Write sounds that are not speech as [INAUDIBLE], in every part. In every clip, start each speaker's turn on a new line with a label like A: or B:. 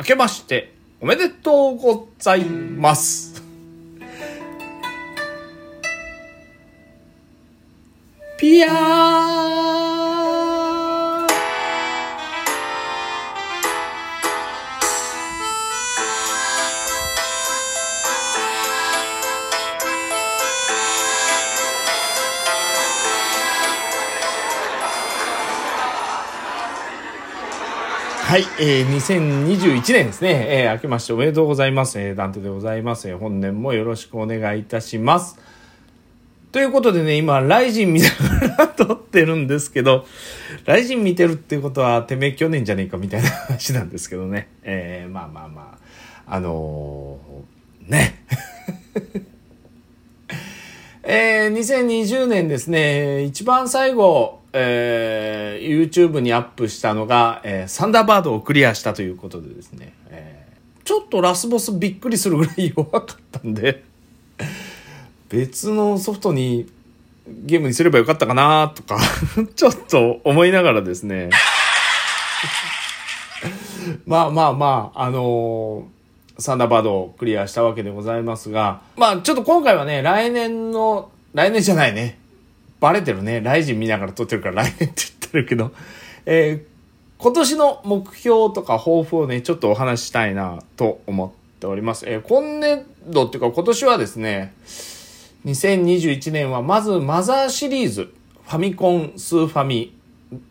A: 明けましておめでとうございます。ピアはい、えー、2021年ですね、えー、明けましておめでとうございます。えー、ダンテでございます。えー、本年もよろしくお願いいたします。ということでね、今、ライジン見ながら撮ってるんですけど、ライジン見てるってことは、てめえ去年じゃねえかみたいな話なんですけどね。えー、まあまあまあ、あのー、ね。[LAUGHS] えー、2020年ですね、一番最後、えー、YouTube にアップしたのが、えー、サンダーバードをクリアしたということでですね、えー、ちょっとラスボスびっくりするぐらい弱かったんで、別のソフトにゲームにすればよかったかなとか、[LAUGHS] ちょっと思いながらですね、[LAUGHS] まあまあまあ、あのー、サンダーバードをクリアしたわけでございますが、まあちょっと今回はね、来年の、来年じゃないね。バレてるね。ライジン見ながら撮ってるから来年って言ってるけど、えー、今年の目標とか抱負をね、ちょっとお話ししたいなと思っております。えー、今年度っていうか今年はですね、2021年はまずマザーシリーズ、ファミコン、スーファミ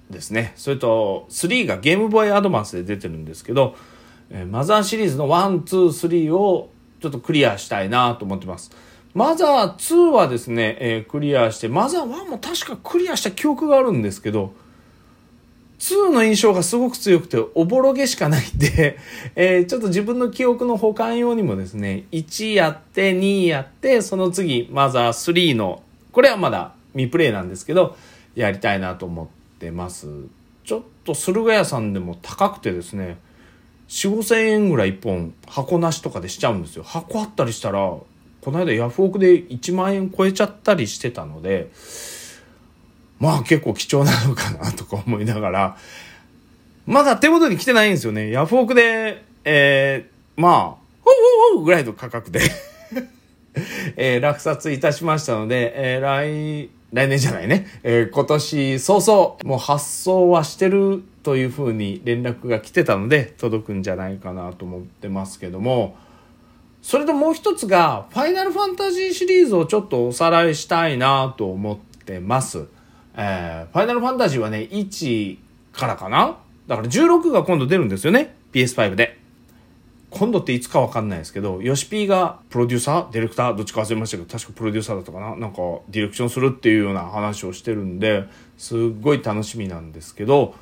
A: ですね。それと3がゲームボーイアドバンスで出てるんですけど、えー、マザーシリーズの1、2、3をちょっとクリアしたいなと思ってます。マザー2はですね、えー、クリアして、マザー1も確かクリアした記憶があるんですけど、2の印象がすごく強くて、おぼろげしかないんで、[LAUGHS] えー、ちょっと自分の記憶の保管用にもですね、1やって、2やって、その次、マザー3の、これはまだ未プレイなんですけど、やりたいなと思ってます。ちょっと駿河屋さんでも高くてですね、4、5千円ぐらい1本箱なしとかでしちゃうんですよ。箱あったりしたら、この間ヤフオクで1万円超えちゃったりしてたので、まあ結構貴重なのかなとか思いながら、まだ手元に来てないんですよね。ヤフオクで、えー、まあ、ほうほうほうぐらいの価格で [LAUGHS] えー、落札いたしましたので、えー、来、来年じゃないね、えー、今年早々、もう発送はしてるというふうに連絡が来てたので、届くんじゃないかなと思ってますけども、それともう一つが、ファイナルファンタジーシリーズをちょっとおさらいしたいなと思ってます。えー、ファイナルファンタジーはね、1からかな？だから16が今度出るんですよね。PS5 で。今度っていつかわかんないですけど、ヨシピーがプロデューサー？ディレクター？どっちか忘れましたけど、確かプロデューサーだったかな？なんかディレクションするっていうような話をしてるんで、すっごい楽しみなんですけど、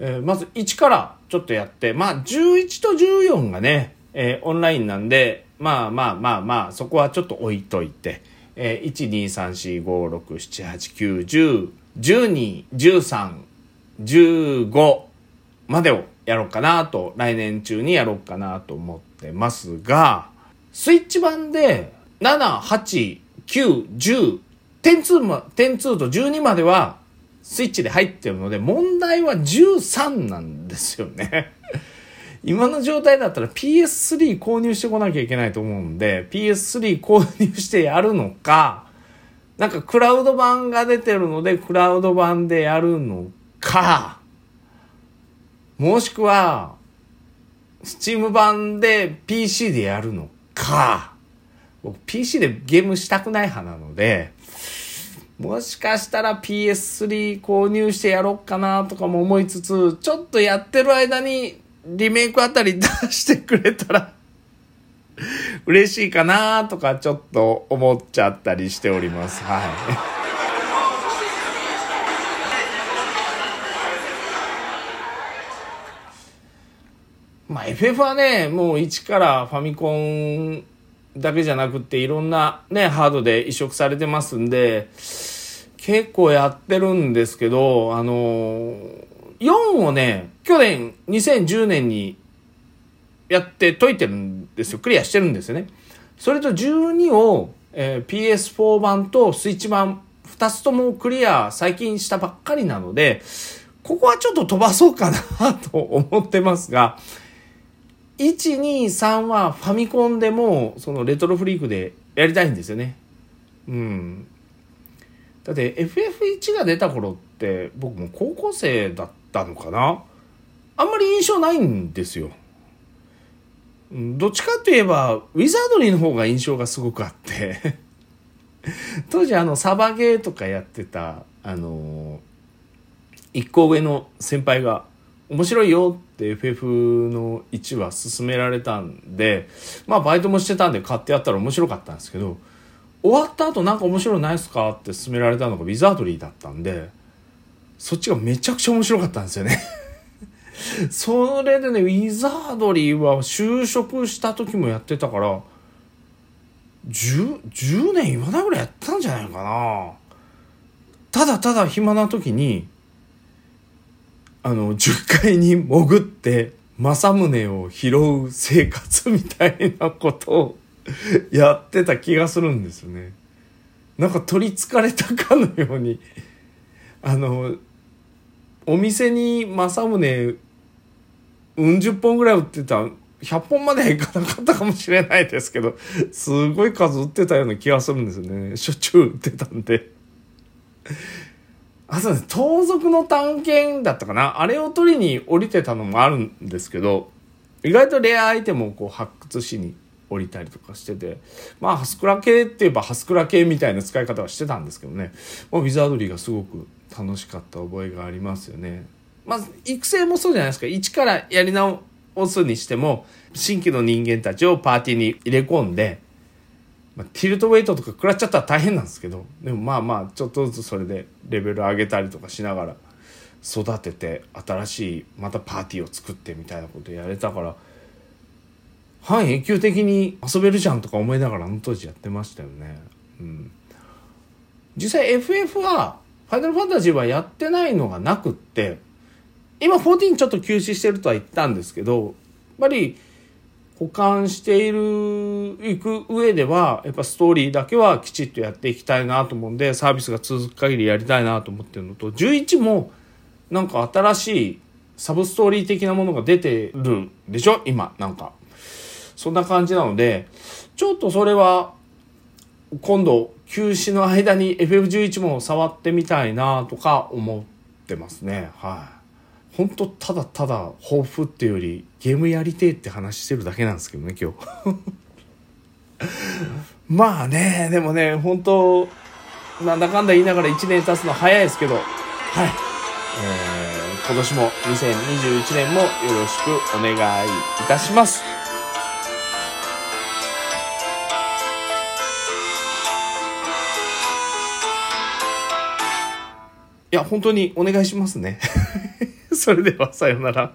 A: えー、まず1からちょっとやって、まあ11と14がね、えー、オンラインなんで、まあまあまあまあ、そこはちょっと置いといて、えー、1、2、3、4、5、6、7、8、9、10、12、13、15までをやろうかなと、来年中にやろうかなと思ってますが、スイッチ版で7、8、9、10、点2ま、点2と12まではスイッチで入ってるので、問題は13なんですよね。今の状態だったら PS3 購入してこなきゃいけないと思うんで、PS3 購入してやるのか、なんかクラウド版が出てるので、クラウド版でやるのか、もしくは、スチーム版で PC でやるのか、僕 PC でゲームしたくない派なので、もしかしたら PS3 購入してやろうかなとかも思いつつ、ちょっとやってる間にリメイクあたり出してくれたら嬉しいかなとかちょっと思っちゃったりしております。はい。[LAUGHS] まあ FF はね、もう1からファミコンだけじゃなくていろんなね、ハードで移植されてますんで、結構やってるんですけど、あの4をね、去年2010年にやって解いてるんですよ。クリアしてるんですよね。それと12を、えー、PS4 版とスイッチ版2つともクリア最近したばっかりなので、ここはちょっと飛ばそうかなと思ってますが、123はファミコンでもそのレトロフリークでやりたいんですよねうんだって FF1 が出た頃って僕も高校生だったたのかな？あんまり印象ないんですよ。どっちかといえばウィザードリーの方が印象がすごくあって。[LAUGHS] 当時あのサバゲーとかやってたあの一個上の先輩が面白いよって FF の1は勧められたんで、まあバイトもしてたんで買ってやったら面白かったんですけど、終わった後なんか面白いないっすかって勧められたのがウィザードリーだったんで、そっちがめちゃくちゃ面白かったんですよね [LAUGHS] それでね、ウィザードリーは就職した時もやってたから、10, 10年言わないぐらいやったんじゃないかな。ただただ暇な時に、あの、10階に潜って政宗を拾う生活みたいなことをやってた気がするんですよね。なんか取りつかれたかのように、あの、お店に政宗、うん十本ぐらい売ってた、100本まではいかなかったかもしれないですけど、すごい数売ってたような気がするんですよね。しょっちゅう売ってたんで。あ、そうです。盗賊の探検だったかなあれを取りに降りてたのもあるんですけど、意外とレアアイテムをこう発掘しに降りたりとかしてて、まあ、ハスクラ系って言えばハスクラ系みたいな使い方はしてたんですけどね、まあ、ウィザードリーがすごく楽しかった覚えがありますよね。まあ、育成もそうじゃないですか。一からやり直すにしても、新規の人間たちをパーティーに入れ込んで、まあ、ティルトウェイトとか食らっちゃったら大変なんですけどでもまあまあちょっとずつそれでレベル上げたりとかしながら育てて新しいまたパーティーを作ってみたいなことやれたから半永久的に遊べるじゃんとか思いながらあの当時やってましたよね。うん、実際 FF はファイナルファンタジーはやってないのがなくって今14ちょっと休止してるとは言ったんですけどやっぱり保管している、いく上では、やっぱストーリーだけはきちっとやっていきたいなと思うんで、サービスが続く限りやりたいなと思ってるのと、11もなんか新しいサブストーリー的なものが出てるでしょ？今、なんか。そんな感じなので、ちょっとそれは、今度、休止の間に FF11 も触ってみたいなとか思ってますね。はい。本当ただただ抱負っていうよりゲームやりてえって話してるだけなんですけどね今日 [LAUGHS] まあねでもね本当なんだかんだ言いながら1年経つの早いですけどはい、えー、今年も2021年もよろしくお願いいたしますいや本当にお願いしますね [LAUGHS] それではさようなら。